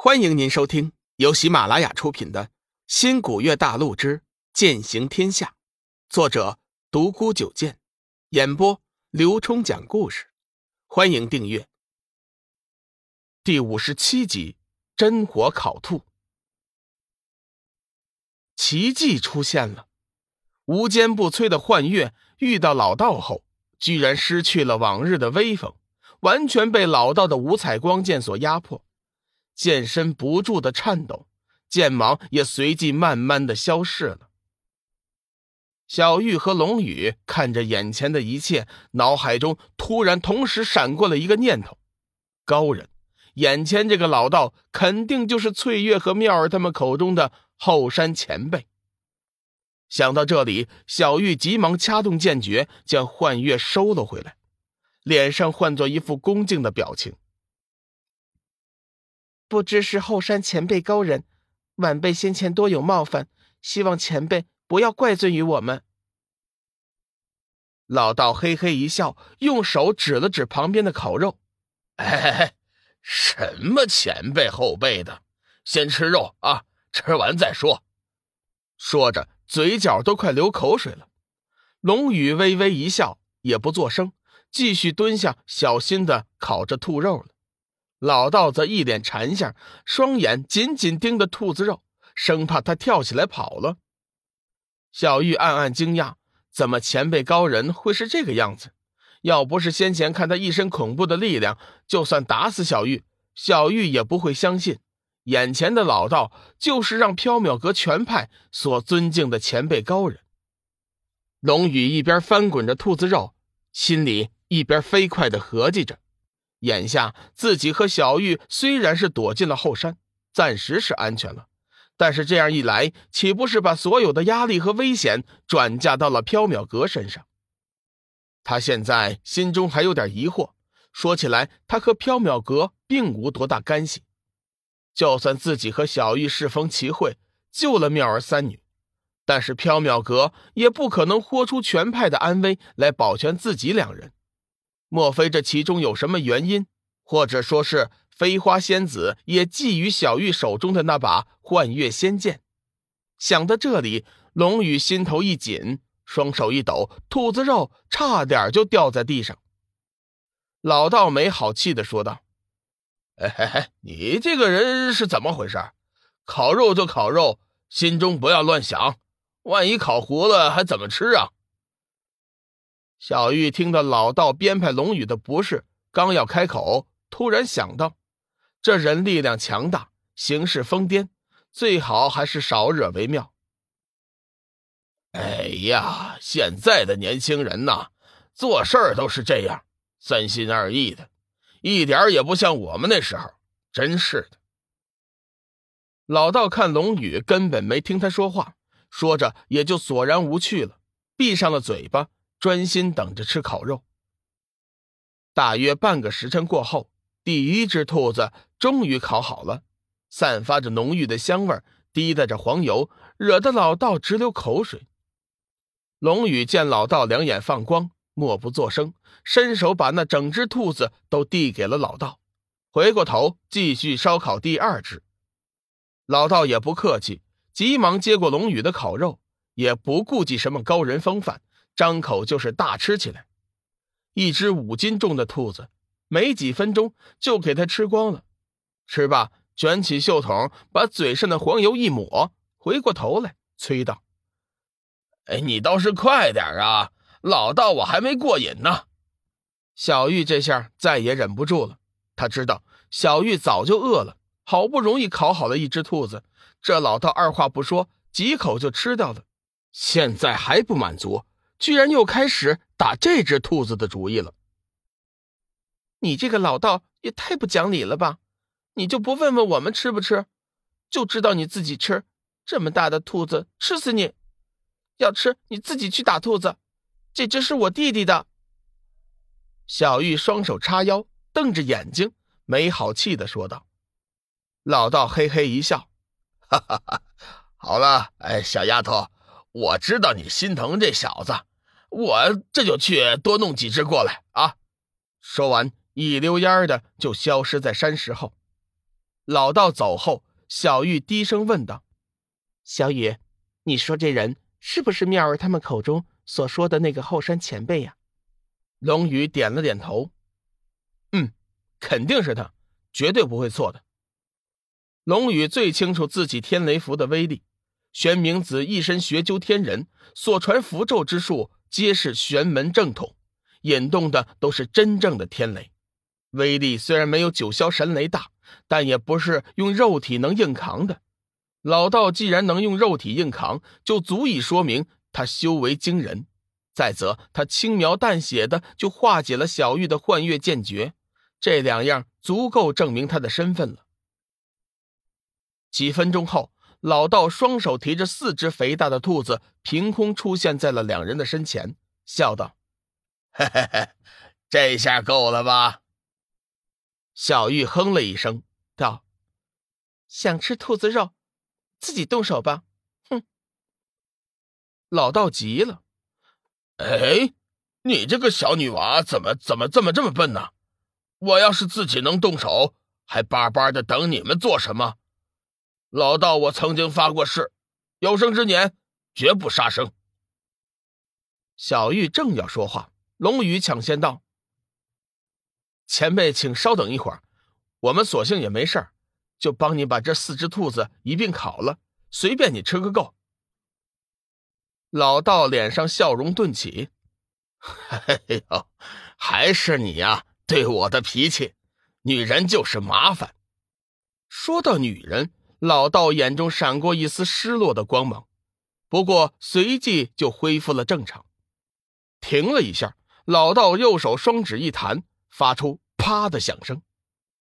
欢迎您收听由喜马拉雅出品的《新古月大陆之剑行天下》，作者独孤九剑，演播刘冲讲故事。欢迎订阅。第五十七集：真火烤兔。奇迹出现了，无坚不摧的幻月遇到老道后，居然失去了往日的威风，完全被老道的五彩光剑所压迫。剑身不住的颤抖，剑芒也随即慢慢的消逝了。小玉和龙宇看着眼前的一切，脑海中突然同时闪过了一个念头：高人，眼前这个老道肯定就是翠月和妙儿他们口中的后山前辈。想到这里，小玉急忙掐动剑诀，将幻月收了回来，脸上换作一副恭敬的表情。不知是后山前辈高人，晚辈先前多有冒犯，希望前辈不要怪罪于我们。老道嘿嘿一笑，用手指了指旁边的烤肉：“ 哎，什么前辈后辈的，先吃肉啊，吃完再说。”说着，嘴角都快流口水了。龙宇微微一笑，也不作声，继续蹲下，小心的烤着兔肉了。老道则一脸馋相，双眼紧紧盯着兔子肉，生怕他跳起来跑了。小玉暗暗惊讶：怎么前辈高人会是这个样子？要不是先前看他一身恐怖的力量，就算打死小玉，小玉也不会相信，眼前的老道就是让缥缈阁全派所尊敬的前辈高人。龙宇一边翻滚着兔子肉，心里一边飞快地合计着。眼下自己和小玉虽然是躲进了后山，暂时是安全了，但是这样一来，岂不是把所有的压力和危险转嫁到了缥缈阁身上？他现在心中还有点疑惑。说起来，他和缥缈阁并无多大干系，就算自己和小玉适逢其会救了妙儿三女，但是缥缈阁也不可能豁出全派的安危来保全自己两人。莫非这其中有什么原因，或者说是飞花仙子也觊觎小玉手中的那把幻月仙剑？想到这里，龙宇心头一紧，双手一抖，兔子肉差点就掉在地上。老道没好气的说道：“哎嘿嘿，你这个人是怎么回事？烤肉就烤肉，心中不要乱想，万一烤糊了还怎么吃啊？”小玉听到老道编排龙宇的不是，刚要开口，突然想到，这人力量强大，行事疯癫，最好还是少惹为妙。哎呀，现在的年轻人呐，做事儿都是这样，三心二意的，一点也不像我们那时候，真是的。老道看龙宇根本没听他说话，说着也就索然无趣了，闭上了嘴巴。专心等着吃烤肉。大约半个时辰过后，第一只兔子终于烤好了，散发着浓郁的香味，滴答着黄油，惹得老道直流口水。龙宇见老道两眼放光，默不作声，伸手把那整只兔子都递给了老道，回过头继续烧烤第二只。老道也不客气，急忙接过龙宇的烤肉，也不顾及什么高人风范。张口就是大吃起来，一只五斤重的兔子，没几分钟就给他吃光了。吃罢，卷起袖筒，把嘴上的黄油一抹，回过头来催道：“哎，你倒是快点啊！老道我还没过瘾呢。”小玉这下再也忍不住了，他知道小玉早就饿了，好不容易烤好了一只兔子，这老道二话不说，几口就吃掉了，现在还不满足。居然又开始打这只兔子的主意了！你这个老道也太不讲理了吧！你就不问问我们吃不吃，就知道你自己吃。这么大的兔子，吃死你！要吃你自己去打兔子，这只是我弟弟的。小玉双手叉腰，瞪着眼睛，没好气的说道。老道嘿嘿一笑：“哈哈哈，好了，哎，小丫头，我知道你心疼这小子。”我这就去多弄几只过来啊！说完，一溜烟的就消失在山石后。老道走后，小玉低声问道：“小雨，你说这人是不是妙儿他们口中所说的那个后山前辈呀？”龙宇点了点头：“嗯，肯定是他，绝对不会错的。”龙宇最清楚自己天雷符的威力。玄冥子一身学究天人，所传符咒之术皆是玄门正统，引动的都是真正的天雷。威力虽然没有九霄神雷大，但也不是用肉体能硬扛的。老道既然能用肉体硬扛，就足以说明他修为惊人。再则，他轻描淡写的就化解了小玉的幻月剑诀，这两样足够证明他的身份了。几分钟后。老道双手提着四只肥大的兔子，凭空出现在了两人的身前，笑道：“嘿嘿嘿，这下够了吧？”小玉哼了一声，道：“想吃兔子肉，自己动手吧。”哼！老道急了：“哎，你这个小女娃怎么怎么这么这么笨呢？我要是自己能动手，还巴巴的等你们做什么？”老道，我曾经发过誓，有生之年绝不杀生。小玉正要说话，龙宇抢先道：“前辈，请稍等一会儿，我们索性也没事就帮你把这四只兔子一并烤了，随便你吃个够。”老道脸上笑容顿起：“ 哎呦，还是你呀，对我的脾气，女人就是麻烦。说到女人。”老道眼中闪过一丝失落的光芒，不过随即就恢复了正常。停了一下，老道右手双指一弹，发出“啪”的响声，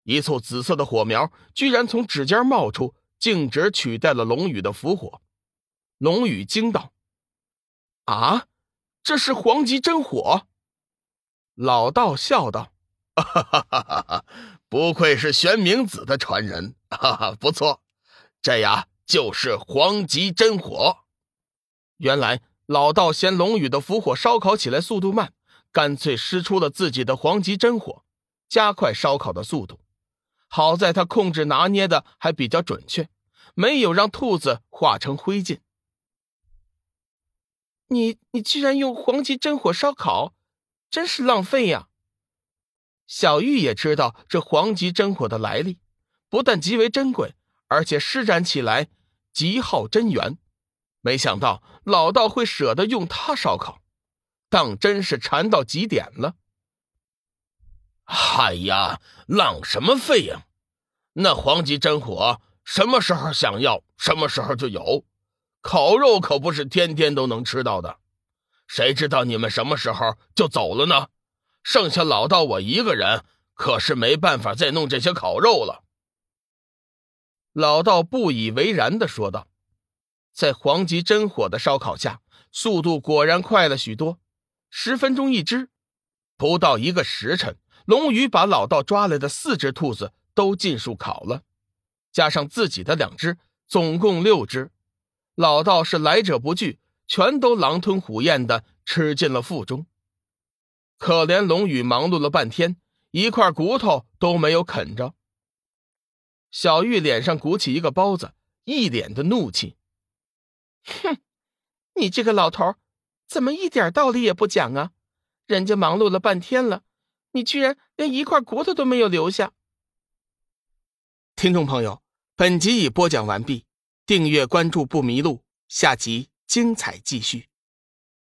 一簇紫色的火苗居然从指尖冒出，径直取代了龙宇的符火。龙宇惊道：“啊，这是黄极真火！”老道笑道：“哈哈哈哈哈，不愧是玄冥子的传人，哈哈，不错。”这呀，就是黄极真火。原来老道嫌龙宇的符火烧烤起来速度慢，干脆施出了自己的黄极真火，加快烧烤的速度。好在他控制拿捏的还比较准确，没有让兔子化成灰烬。你你居然用黄极真火烧烤，真是浪费呀！小玉也知道这黄极真火的来历，不但极为珍贵。而且施展起来极耗真元，没想到老道会舍得用它烧烤，当真是馋到极点了。哎呀，浪什么费呀？那黄极真火什么时候想要，什么时候就有。烤肉可不是天天都能吃到的，谁知道你们什么时候就走了呢？剩下老道我一个人，可是没办法再弄这些烤肉了。老道不以为然的说道：“在黄极真火的烧烤下，速度果然快了许多。十分钟一只，不到一个时辰，龙宇把老道抓来的四只兔子都尽数烤了，加上自己的两只，总共六只。老道是来者不拒，全都狼吞虎咽的吃进了腹中。可怜龙宇忙碌了半天，一块骨头都没有啃着。”小玉脸上鼓起一个包子，一脸的怒气。哼，你这个老头，怎么一点道理也不讲啊？人家忙碌了半天了，你居然连一块骨头都没有留下。听众朋友，本集已播讲完毕，订阅关注不迷路，下集精彩继续。